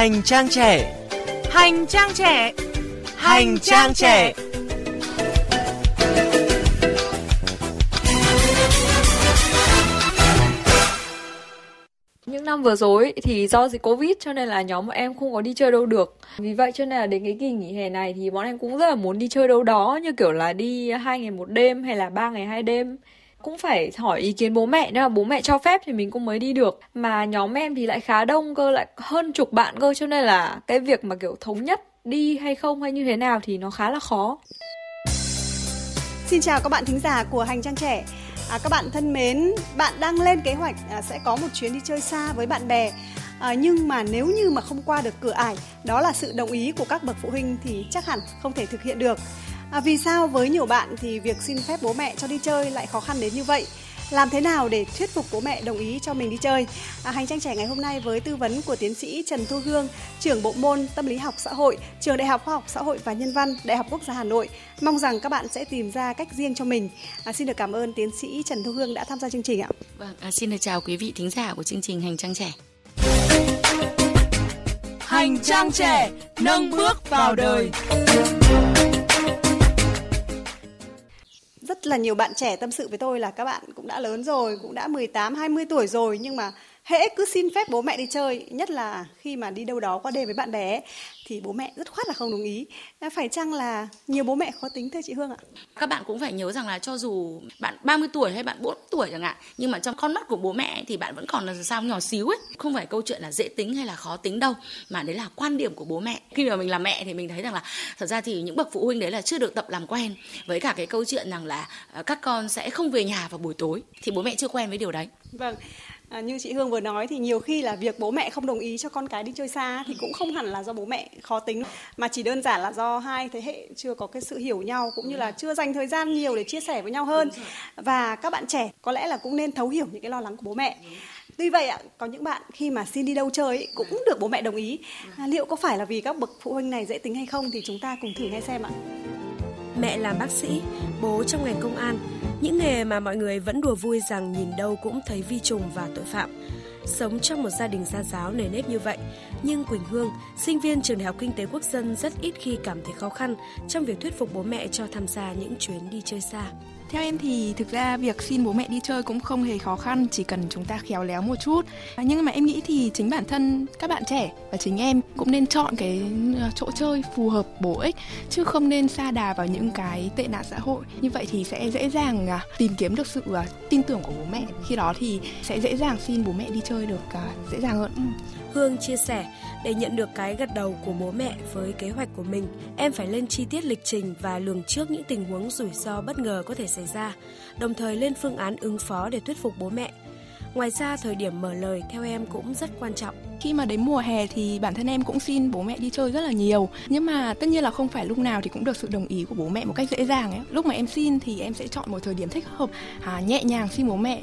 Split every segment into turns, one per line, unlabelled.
Hành trang trẻ.
Hành trang trẻ.
Hành trang trẻ.
Những năm vừa rồi thì do dịch Covid cho nên là nhóm bọn em không có đi chơi đâu được. Vì vậy cho nên là đến cái kỳ nghỉ hè này thì bọn em cũng rất là muốn đi chơi đâu đó như kiểu là đi hai ngày một đêm hay là ba ngày hai đêm cũng phải hỏi ý kiến bố mẹ nếu mà bố mẹ cho phép thì mình cũng mới đi được. Mà nhóm em thì lại khá đông cơ lại hơn chục bạn cơ cho nên là cái việc mà kiểu thống nhất đi hay không hay như thế nào thì nó khá là khó.
Xin chào các bạn thính giả của Hành Trang Trẻ. À, Các bạn thân mến, bạn đang lên kế hoạch à, sẽ có một chuyến đi chơi xa với bạn bè. À, Nhưng mà nếu như mà không qua được cửa ải Đó là sự đồng ý của các bậc phụ huynh thì chắc hẳn không thể thực hiện được. À, vì sao với nhiều bạn thì việc xin phép bố mẹ cho đi chơi lại khó khăn đến như vậy? Làm thế nào để thuyết phục bố mẹ đồng ý cho mình đi chơi? À, hành trang trẻ ngày hôm nay với tư vấn của tiến sĩ Trần Thu Hương, trưởng bộ môn tâm lý học xã hội, trường Đại học Khoa học Xã hội và Nhân văn, Đại học Quốc gia Hà Nội. Mong rằng các bạn sẽ tìm ra cách riêng cho mình. À, xin được cảm ơn tiến sĩ Trần Thu Hương đã tham gia chương trình ạ.
Vâng, à, xin được chào quý vị thính giả của chương trình Hành trang trẻ.
Hành trang trẻ nâng bước vào đời
rất là nhiều bạn trẻ tâm sự với tôi là các bạn cũng đã lớn rồi, cũng đã 18, 20 tuổi rồi nhưng mà hễ cứ xin phép bố mẹ đi chơi, nhất là khi mà đi đâu đó qua đêm với bạn bè thì bố mẹ rất khoát là không đồng ý. Phải chăng là nhiều bố mẹ khó tính thưa chị Hương ạ?
Các bạn cũng phải nhớ rằng là cho dù bạn 30 tuổi hay bạn 4 tuổi chẳng hạn, nhưng mà trong con mắt của bố mẹ thì bạn vẫn còn là sao nhỏ xíu ấy. Không phải câu chuyện là dễ tính hay là khó tính đâu, mà đấy là quan điểm của bố mẹ. Khi mà mình là mẹ thì mình thấy rằng là thật ra thì những bậc phụ huynh đấy là chưa được tập làm quen với cả cái câu chuyện rằng là ờ, các con sẽ không về nhà vào buổi tối thì bố mẹ chưa quen với điều đấy.
Vâng. À, như chị Hương vừa nói thì nhiều khi là việc bố mẹ không đồng ý cho con cái đi chơi xa thì cũng không hẳn là do bố mẹ khó tính mà chỉ đơn giản là do hai thế hệ chưa có cái sự hiểu nhau cũng như là chưa dành thời gian nhiều để chia sẻ với nhau hơn. Và các bạn trẻ có lẽ là cũng nên thấu hiểu những cái lo lắng của bố mẹ. Tuy vậy ạ có những bạn khi mà xin đi đâu chơi cũng được bố mẹ đồng ý. À, liệu có phải là vì các bậc phụ huynh này dễ tính hay không thì chúng ta cùng thử nghe xem ạ.
Mẹ làm bác sĩ, bố trong ngành công an, những nghề mà mọi người vẫn đùa vui rằng nhìn đâu cũng thấy vi trùng và tội phạm. Sống trong một gia đình gia giáo nề nếp như vậy, nhưng Quỳnh Hương, sinh viên trường Đại học Kinh tế Quốc dân rất ít khi cảm thấy khó khăn trong việc thuyết phục bố mẹ cho tham gia những chuyến đi chơi xa.
Theo em thì thực ra việc xin bố mẹ đi chơi cũng không hề khó khăn, chỉ cần chúng ta khéo léo một chút. À, nhưng mà em nghĩ thì chính bản thân các bạn trẻ và chính em cũng nên chọn cái à, chỗ chơi phù hợp bổ ích chứ không nên xa đà vào những cái tệ nạn xã hội. Như vậy thì sẽ dễ dàng à, tìm kiếm được sự à, tin tưởng của bố mẹ. Khi đó thì sẽ dễ dàng xin bố mẹ đi chơi được dễ dàng hơn.
Hương chia sẻ, để nhận được cái gật đầu của bố mẹ với kế hoạch của mình, em phải lên chi tiết lịch trình và lường trước những tình huống rủi ro bất ngờ có thể xảy ra, đồng thời lên phương án ứng phó để thuyết phục bố mẹ. Ngoài ra, thời điểm mở lời theo em cũng rất quan trọng.
Khi mà đến mùa hè thì bản thân em cũng xin bố mẹ đi chơi rất là nhiều. Nhưng mà tất nhiên là không phải lúc nào thì cũng được sự đồng ý của bố mẹ một cách dễ dàng ấy. Lúc mà em xin thì em sẽ chọn một thời điểm thích hợp, à, nhẹ nhàng xin bố mẹ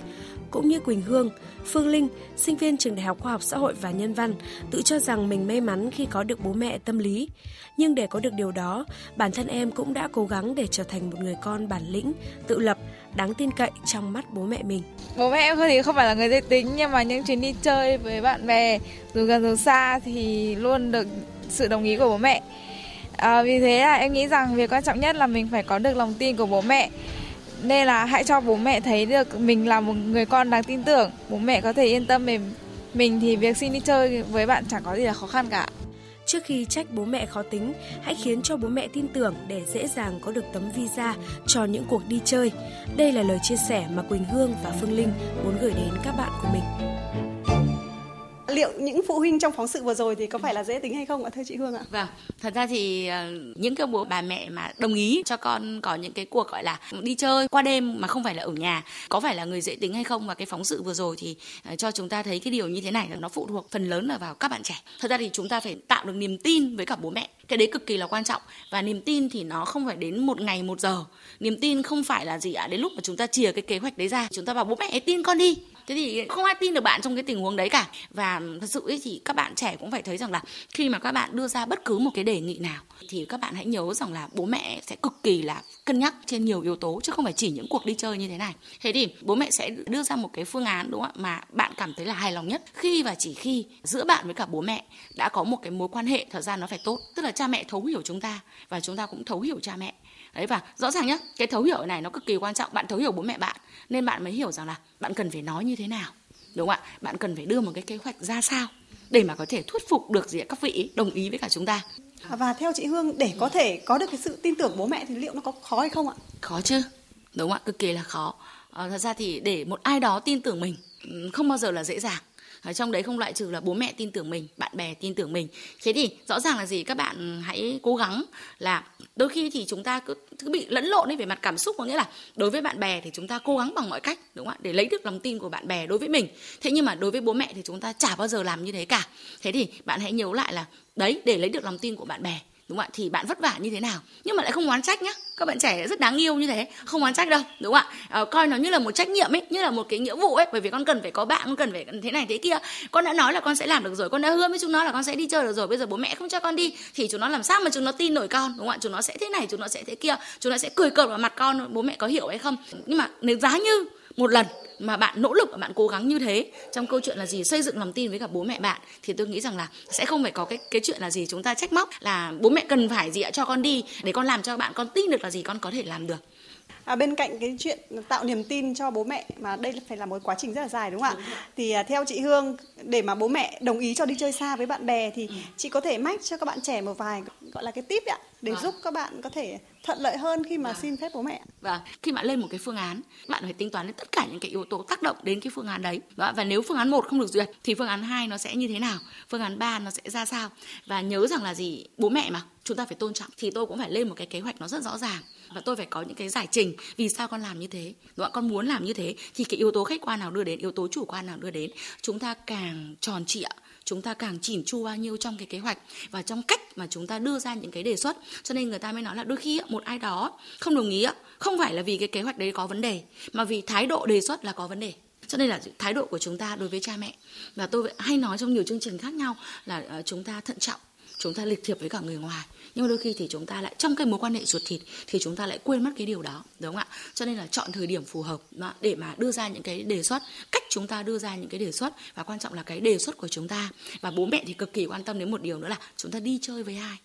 cũng như Quỳnh Hương, Phương Linh, sinh viên trường Đại học Khoa học Xã hội và Nhân văn, tự cho rằng mình may mắn khi có được bố mẹ tâm lý. Nhưng để có được điều đó, bản thân em cũng đã cố gắng để trở thành một người con bản lĩnh, tự lập, đáng tin cậy trong mắt bố mẹ mình.
Bố mẹ em thì không phải là người dễ tính nhưng mà những chuyến đi chơi với bạn bè dù gần dù xa thì luôn được sự đồng ý của bố mẹ. À, vì thế là em nghĩ rằng việc quan trọng nhất là mình phải có được lòng tin của bố mẹ nên là hãy cho bố mẹ thấy được mình là một người con đáng tin tưởng bố mẹ có thể yên tâm về mình thì việc xin đi chơi với bạn chẳng có gì là khó khăn cả
Trước khi trách bố mẹ khó tính, hãy khiến cho bố mẹ tin tưởng để dễ dàng có được tấm visa cho những cuộc đi chơi. Đây là lời chia sẻ mà Quỳnh Hương và Phương Linh muốn gửi đến các bạn của mình
liệu những phụ huynh trong phóng sự vừa rồi thì có phải là dễ tính hay không ạ thưa chị Hương ạ?
Vâng, thật ra thì ờ, những cái bố bà mẹ mà đồng ý cho con có những cái cuộc gọi là đi chơi qua đêm mà không phải là ở nhà có phải là người dễ tính hay không? Và cái phóng sự vừa rồi thì ờ, cho chúng ta thấy cái điều như thế này là nó phụ thuộc phần lớn là vào các bạn trẻ. Thật ra thì chúng ta phải tạo được niềm tin với cả bố mẹ. Cái đấy cực kỳ là quan trọng. Và niềm tin thì nó không phải đến một ngày một giờ. Niềm tin không phải là gì ạ? Đến lúc mà chúng ta chia cái kế hoạch đấy ra chúng ta bảo bố mẹ tin con đi thế thì không ai tin được bạn trong cái tình huống đấy cả. Và thật sự ấy thì các bạn trẻ cũng phải thấy rằng là khi mà các bạn đưa ra bất cứ một cái đề nghị nào, thì các bạn hãy nhớ rằng là bố mẹ sẽ cực kỳ là cân nhắc trên nhiều yếu tố, chứ không phải chỉ những cuộc đi chơi như thế này. Thế thì bố mẹ sẽ đưa ra một cái phương án, đúng không ạ, mà bạn cảm thấy là hài lòng nhất. Khi và chỉ khi giữa bạn với cả bố mẹ đã có một cái mối quan hệ thời gian nó phải tốt. Tức là cha mẹ thấu hiểu chúng ta và chúng ta cũng thấu hiểu cha mẹ đấy và rõ ràng nhá cái thấu hiểu này nó cực kỳ quan trọng bạn thấu hiểu bố mẹ bạn nên bạn mới hiểu rằng là bạn cần phải nói như thế nào đúng không ạ bạn cần phải đưa một cái kế hoạch ra sao để mà có thể thuyết phục được gì các vị đồng ý với cả chúng ta
và theo chị Hương để có thể có được cái sự tin tưởng bố mẹ thì liệu nó có khó hay không ạ?
Khó chứ, đúng không ạ? Cực kỳ là khó. À, thật ra thì để một ai đó tin tưởng mình không bao giờ là dễ dàng ở trong đấy không loại trừ là bố mẹ tin tưởng mình bạn bè tin tưởng mình. Thế thì rõ ràng là gì? Các bạn hãy cố gắng là đôi khi thì chúng ta cứ, cứ bị lẫn lộn ấy về mặt cảm xúc có nghĩa là đối với bạn bè thì chúng ta cố gắng bằng mọi cách đúng không ạ? Để lấy được lòng tin của bạn bè đối với mình. Thế nhưng mà đối với bố mẹ thì chúng ta chả bao giờ làm như thế cả. Thế thì bạn hãy nhớ lại là đấy để lấy được lòng tin của bạn bè đúng không ạ thì bạn vất vả như thế nào? Nhưng mà lại không oán trách nhá. Các bạn trẻ rất đáng yêu như thế không oán trách đâu đúng không ạ? À, coi nó như là một trách nhiệm ấy như là một cái nghĩa vụ ấy bởi vì con cần phải có bạn con cần phải thế này thế kia. Con đã nói là con sẽ làm được rồi con đã hứa với chúng nó là con sẽ đi chơi được rồi bây giờ bố mẹ không cho con đi thì chúng nó làm sao mà chúng nó tin nổi con đúng không ạ? Chúng nó sẽ thế này chúng nó sẽ thế kia chúng nó sẽ cười cợt vào mặt con bố mẹ có hiểu hay không? Nhưng mà nếu giá như một lần mà bạn nỗ lực và bạn cố gắng như thế trong câu chuyện là gì xây dựng lòng tin với cả bố mẹ bạn thì tôi nghĩ rằng là sẽ không phải có cái cái chuyện là gì chúng ta trách móc là bố mẹ cần phải gì ạ cho con đi để con làm cho bạn con tin được là gì con có thể làm được
À, bên cạnh cái chuyện tạo niềm tin cho bố mẹ mà đây phải là một quá trình rất là dài đúng không ạ? Thì à, theo chị Hương để mà bố mẹ đồng ý cho đi chơi xa với bạn bè thì ừ. chị có thể mách cho các bạn trẻ một vài gọi là cái tip ạ để à. giúp các bạn có thể thuận lợi hơn khi mà à. xin phép bố mẹ.
Và khi bạn lên một cái phương án, bạn phải tính toán đến tất cả những cái yếu tố tác động đến cái phương án đấy. Và, và nếu phương án một không được duyệt thì phương án 2 nó sẽ như thế nào? Phương án 3 nó sẽ ra sao? Và nhớ rằng là gì? Bố mẹ mà chúng ta phải tôn trọng thì tôi cũng phải lên một cái kế hoạch nó rất rõ ràng và tôi phải có những cái giải trình vì sao con làm như thế đúng không? con muốn làm như thế thì cái yếu tố khách quan nào đưa đến yếu tố chủ quan nào đưa đến chúng ta càng tròn trịa chúng ta càng chỉn chu bao nhiêu trong cái kế hoạch và trong cách mà chúng ta đưa ra những cái đề xuất. Cho nên người ta mới nói là đôi khi một ai đó không đồng ý không phải là vì cái kế hoạch đấy có vấn đề, mà vì thái độ đề xuất là có vấn đề. Cho nên là thái độ của chúng ta đối với cha mẹ. Và tôi hay nói trong nhiều chương trình khác nhau là ờ, chúng ta thận trọng, chúng ta lịch thiệp với cả người ngoài. Nhưng mà đôi khi thì chúng ta lại, trong cái mối quan hệ ruột thịt thì chúng ta lại quên mất cái điều đó, đúng không ạ? Cho nên là chọn thời điểm phù hợp để mà đưa ra những cái đề xuất chúng ta đưa ra những cái đề xuất và quan trọng là cái đề xuất của chúng ta và bố mẹ thì cực kỳ quan tâm đến một điều nữa là chúng ta đi chơi với ai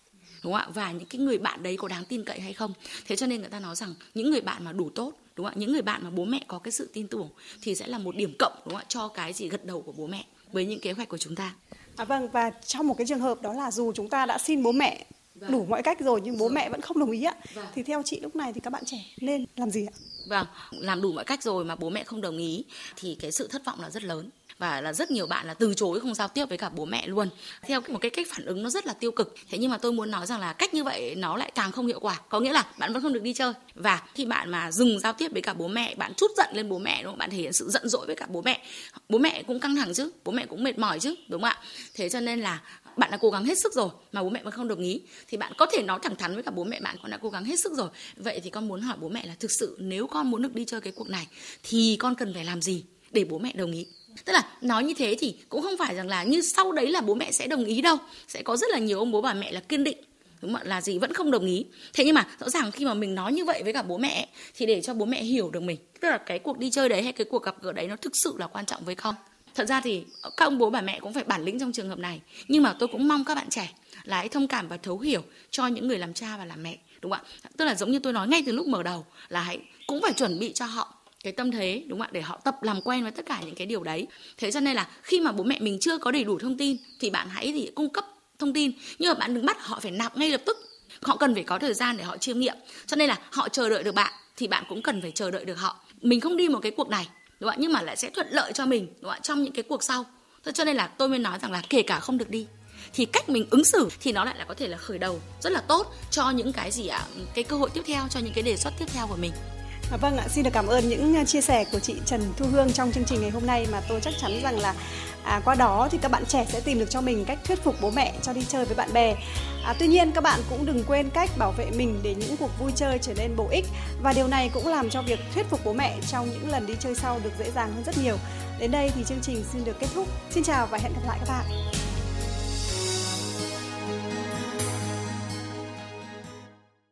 đúng không ạ và những cái người bạn đấy có đáng tin cậy hay không thế cho nên người ta nói rằng những người bạn mà đủ tốt đúng không ạ những người bạn mà bố mẹ có cái sự tin tưởng thì sẽ là một điểm cộng đúng không ạ cho cái gì gật đầu của bố mẹ với những kế hoạch của chúng ta
À, vâng và trong một cái trường hợp đó là dù chúng ta đã xin bố mẹ vâng. đủ mọi cách rồi nhưng bố vâng. mẹ vẫn không đồng ý ạ vâng. thì theo chị lúc này thì các bạn trẻ nên làm gì ạ?
Vâng, làm đủ mọi cách rồi mà bố mẹ không đồng ý thì cái sự thất vọng là rất lớn. Và là rất nhiều bạn là từ chối không giao tiếp với cả bố mẹ luôn. Theo một cái cách phản ứng nó rất là tiêu cực. Thế nhưng mà tôi muốn nói rằng là cách như vậy nó lại càng không hiệu quả. Có nghĩa là bạn vẫn không được đi chơi. Và khi bạn mà dừng giao tiếp với cả bố mẹ bạn chút giận lên bố mẹ đúng không? Bạn thể hiện sự giận dỗi với cả bố mẹ. Bố mẹ cũng căng thẳng chứ bố mẹ cũng mệt mỏi chứ đúng không ạ? Thế cho nên là bạn đã cố gắng hết sức rồi mà bố mẹ vẫn không đồng ý, thì bạn có thể nói thẳng thắn với cả bố mẹ bạn con đã cố gắng hết sức rồi. Vậy thì con muốn hỏi bố mẹ là thực sự nếu con muốn được đi chơi cái cuộc này, thì con cần phải làm gì để bố mẹ đồng ý? Tức là nói như thế thì cũng không phải rằng là như sau đấy là bố mẹ sẽ đồng ý đâu. Sẽ có rất là nhiều ông bố bà mẹ là kiên định, đúng không? là gì vẫn không đồng ý. Thế nhưng mà rõ ràng khi mà mình nói như vậy với cả bố mẹ thì để cho bố mẹ hiểu được mình. Tức là cái cuộc đi chơi đấy hay cái cuộc gặp gỡ đấy nó thực sự là quan trọng với con thật ra thì các ông bố bà mẹ cũng phải bản lĩnh trong trường hợp này. Nhưng mà tôi cũng mong các bạn trẻ là hãy thông cảm và thấu hiểu cho những người làm cha và làm mẹ, đúng không ạ? Tức là giống như tôi nói ngay từ lúc mở đầu là hãy cũng phải chuẩn bị cho họ cái tâm thế, đúng không ạ? Để họ tập làm quen với tất cả những cái điều đấy. Thế cho nên là khi mà bố mẹ mình chưa có đầy đủ thông tin thì bạn hãy thì cung cấp thông tin. Nhưng mà bạn đừng bắt họ phải nạp ngay lập tức. Họ cần phải có thời gian để họ chiêm nghiệm. Cho nên là họ chờ đợi được bạn thì bạn cũng cần phải chờ đợi được họ. Mình không đi một cái cuộc này đúng không nhưng mà lại sẽ thuận lợi cho mình, đúng không trong những cái cuộc sau. Thế cho nên là tôi mới nói rằng là kể cả không được đi, thì cách mình ứng xử thì nó lại là có thể là khởi đầu rất là tốt cho những cái gì ạ? Cái cơ hội tiếp theo, cho những cái đề xuất tiếp theo của mình.
À, vâng ạ, xin được cảm ơn những à, chia sẻ của chị Trần Thu Hương trong chương trình ngày hôm nay mà tôi chắc chắn rằng là à, qua đó thì các bạn trẻ sẽ tìm được cho mình cách thuyết phục bố mẹ cho đi chơi với bạn bè. À, tuy nhiên các bạn cũng đừng quên cách bảo vệ mình để những cuộc vui chơi trở nên bổ ích và điều này cũng làm cho việc thuyết phục bố mẹ trong những lần đi chơi sau được dễ dàng hơn rất nhiều. Đến đây thì chương trình xin được kết thúc. Xin chào và hẹn gặp lại các bạn.